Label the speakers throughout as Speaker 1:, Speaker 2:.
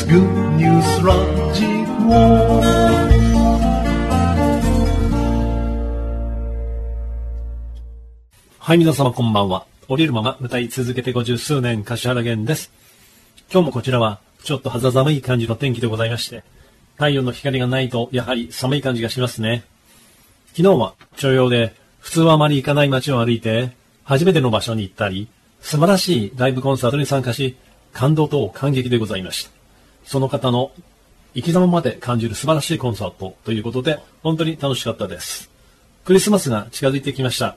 Speaker 1: It's Good News ラジ
Speaker 2: はい、皆様こんばんは。降りるまま歌い続けて五十数年、柏原源です。今日もこちらは、ちょっと肌寒い感じの天気でございまして、太陽の光がないと、やはり寒い感じがしますね。昨日は、徴用で、普通はあまり行かない街を歩いて、初めての場所に行ったり、素晴らしいライブコンサートに参加し、感動と感激でございました。その方の生き様まで感じる素晴らしいコンサートということで、本当に楽しかったです。クリスマスが近づいてきました。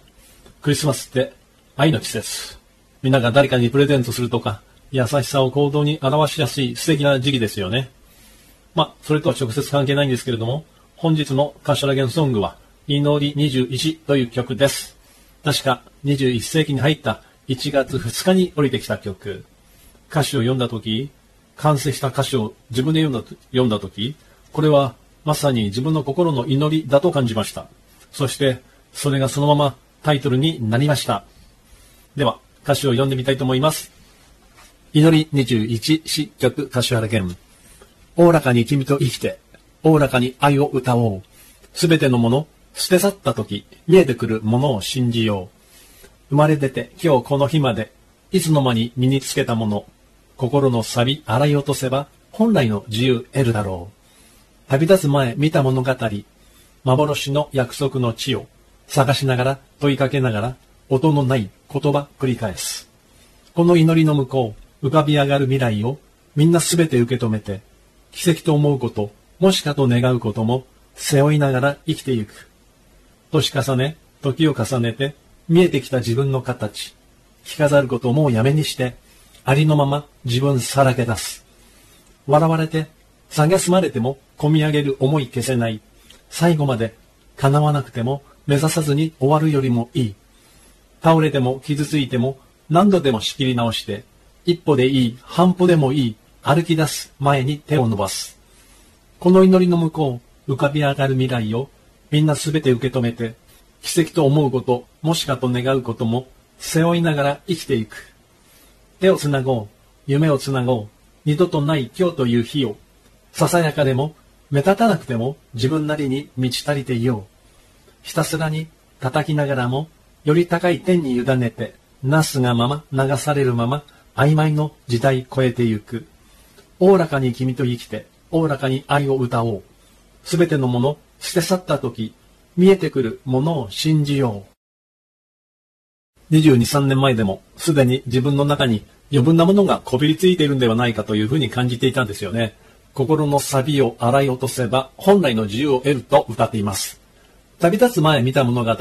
Speaker 2: クリスマスって愛の季節。みんなが誰かにプレゼントするとか、優しさを行動に表しやすい素敵な時期ですよね。まあ、それとは直接関係ないんですけれども、本日の柏原ソングは、祈り21という曲です。確か21世紀に入った1月2日に降りてきた曲。歌詞を読んだとき、完成した歌詞を自分で読んだ読んだとき、これはまさに自分の心の祈りだと感じました。そして、それがそのままタイトルになりました。では、歌詞を読んでみたいと思います。祈り21詩曲柏原源。おおらかに君と生きて、おおらかに愛を歌おう。すべてのもの、捨て去った時、見えてくるものを信じよう。生まれ出て今日この日まで、いつの間に身につけたもの、心の錆洗い落とせば、本来の自由得るだろう。旅立つ前見た物語、幻の約束の地を、探しながら、問いかけながら、音のない言葉繰り返す。この祈りの向こう、浮かび上がる未来を、みんなすべて受け止めて、奇跡と思うこと、もしかと願うことも、背負いながら生きてゆく。年重ね、時を重ねて、見えてきた自分の形。着飾ることもうやめにして、ありのまま自分さらけ出す。笑われて、蔑まれても、込み上げる思い消せない。最後まで、叶わなくても、目指さずに終わるよりもいい。倒れても傷ついても、何度でも仕切り直して、一歩でいい、半歩でもいい、歩き出す前に手を伸ばす。この祈りの向こう、浮かび上がる未来を、みんなすべて受け止めて、奇跡と思うこと、もしかと願うことも、背負いながら生きていく。手をつなごう、夢をつなごう、二度とない今日という日を、ささやかでも、目立たなくても自分なりに満ち足りていよう。ひたすらに叩きながらも、より高い天に委ねて、なすがまま流されるまま、曖昧の時代超えてゆく。おおらかに君と生きて、おおらかに愛を歌おう。すべてのもの、捨て去った時、見えてくるものを信じよう。22、3年前でも、すでに自分の中に余分なものがこびりついているんではないかというふうに感じていたんですよね。心の錆を洗い落とせば、本来の自由を得ると歌っています。旅立つ前見た物語、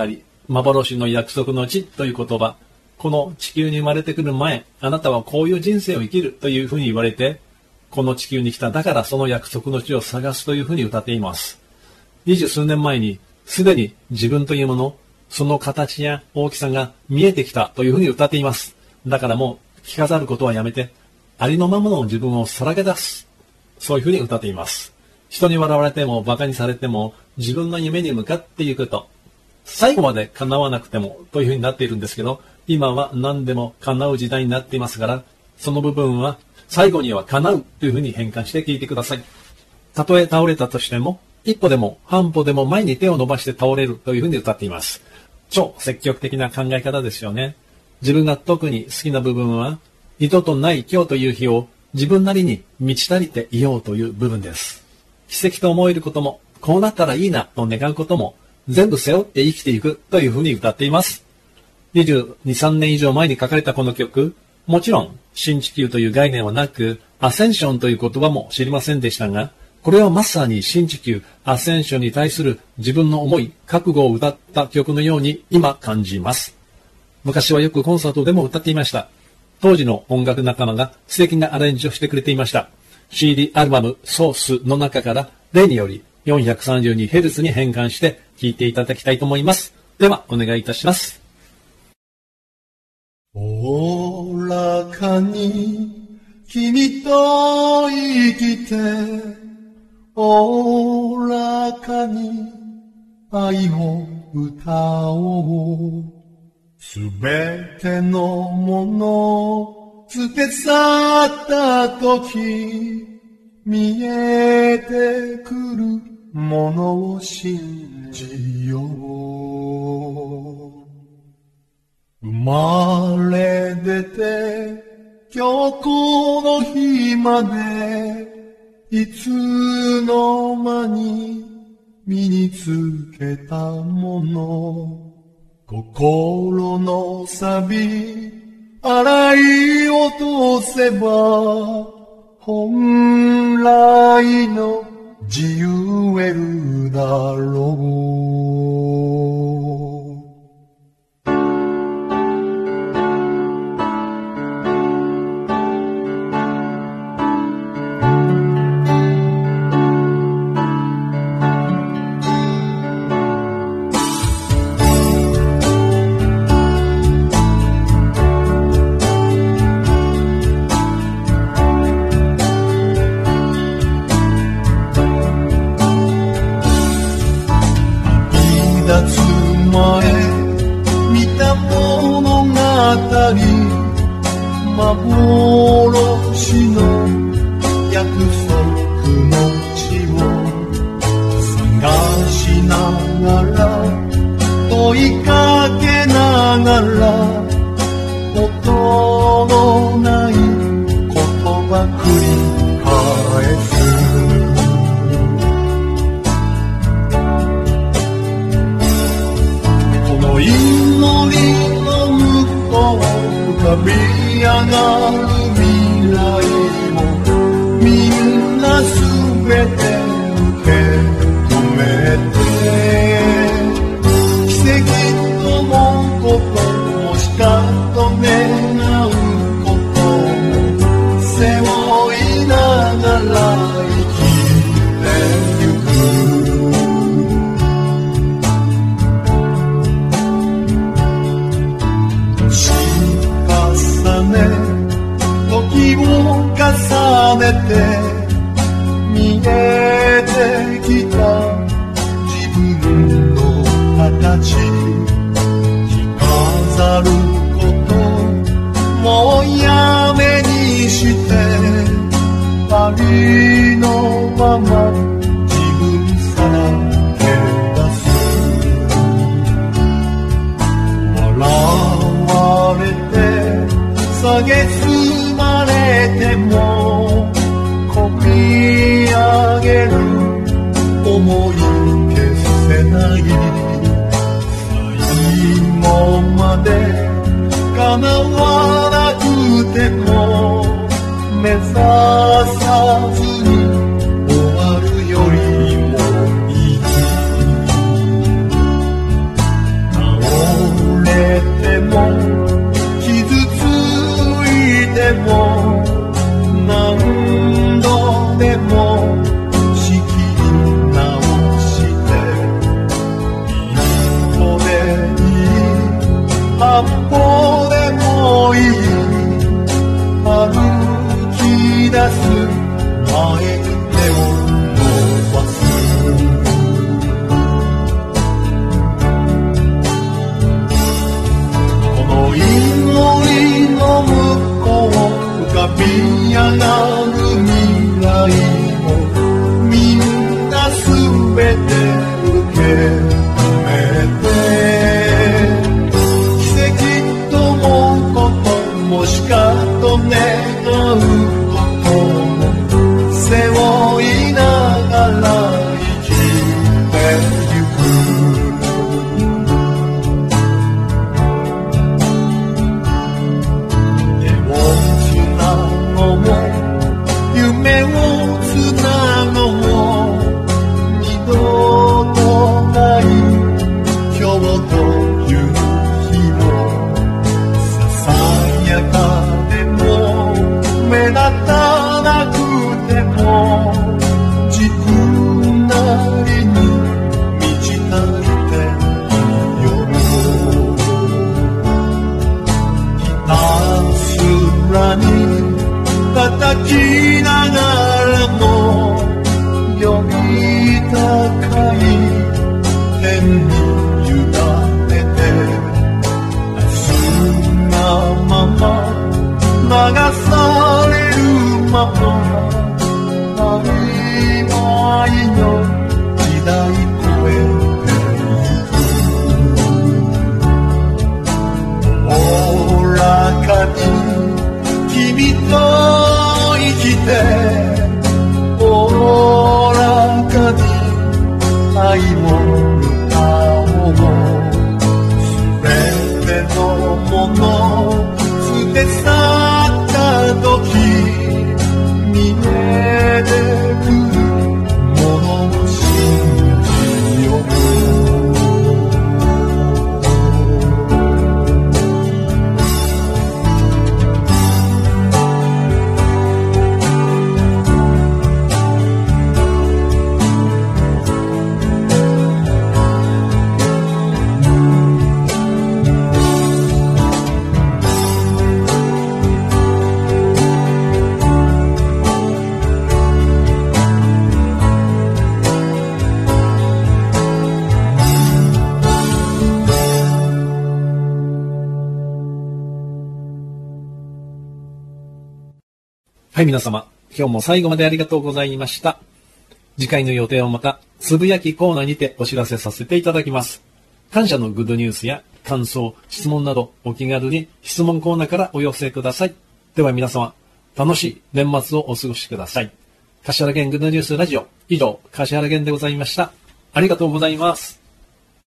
Speaker 2: 幻の約束の地という言葉、この地球に生まれてくる前、あなたはこういう人生を生きるというふうに言われて、この地球に来た。だからその約束の地を探すというふうに歌っています。二十数年前に、すでに自分というもの、その形や大きさが見えてきたというふうに歌っています。だからもう、着飾ることはやめて、ありのままの自分をさらけ出す。そういうふうに歌っています。人に笑われても馬鹿にされても自分の夢に向かっていくと、最後まで叶わなくてもというふうになっているんですけど、今は何でも叶う時代になっていますから、その部分は最後には叶うというふうに変換して聞いてください。たとえ倒れたとしても、一歩でも半歩でも前に手を伸ばして倒れるというふうに歌っています。超積極的な考え方ですよね。自分が特に好きな部分は、二度とない今日という日を自分なりに満ち足りていようという部分です。奇跡と思えることも、こうなったらいいなと願うことも、全部背負って生きていくというふうに歌っています。22、3年以上前に書かれたこの曲、もちろん、新地球という概念はなく、アセンションという言葉も知りませんでしたが、これはまさに新地球、アセンションに対する自分の思い、覚悟を歌った曲のように今感じます。昔はよくコンサートでも歌っていました。当時の音楽仲間が素敵なアレンジをしてくれていました。CD アルバムソースの中から例により 432Hz に変換して聴いていただきたいと思います。では、お願いいたします。
Speaker 1: おおらかに君と生きておおらかに愛を歌おうすべてのもの捨て去った時見えてくるものを信じよう。生まれ出て今日この日までいつの間に身につけたもの。心の錆洗い落とせば本来の自由得るだろう。た物語幻のこともしかと願うことを背負いながら生きてゆく重ね時を重ねて thoughts
Speaker 2: はい、皆様。今日も最後までありがとうございました。次回の予定をまた、つぶやきコーナーにてお知らせさせていただきます。感謝のグッドニュースや感想、質問などお気軽に質問コーナーからお寄せください。では皆様、楽しい年末をお過ごしください。柏原源グッドニュースラジオ、以上、柏原源でございました。ありがとうございます。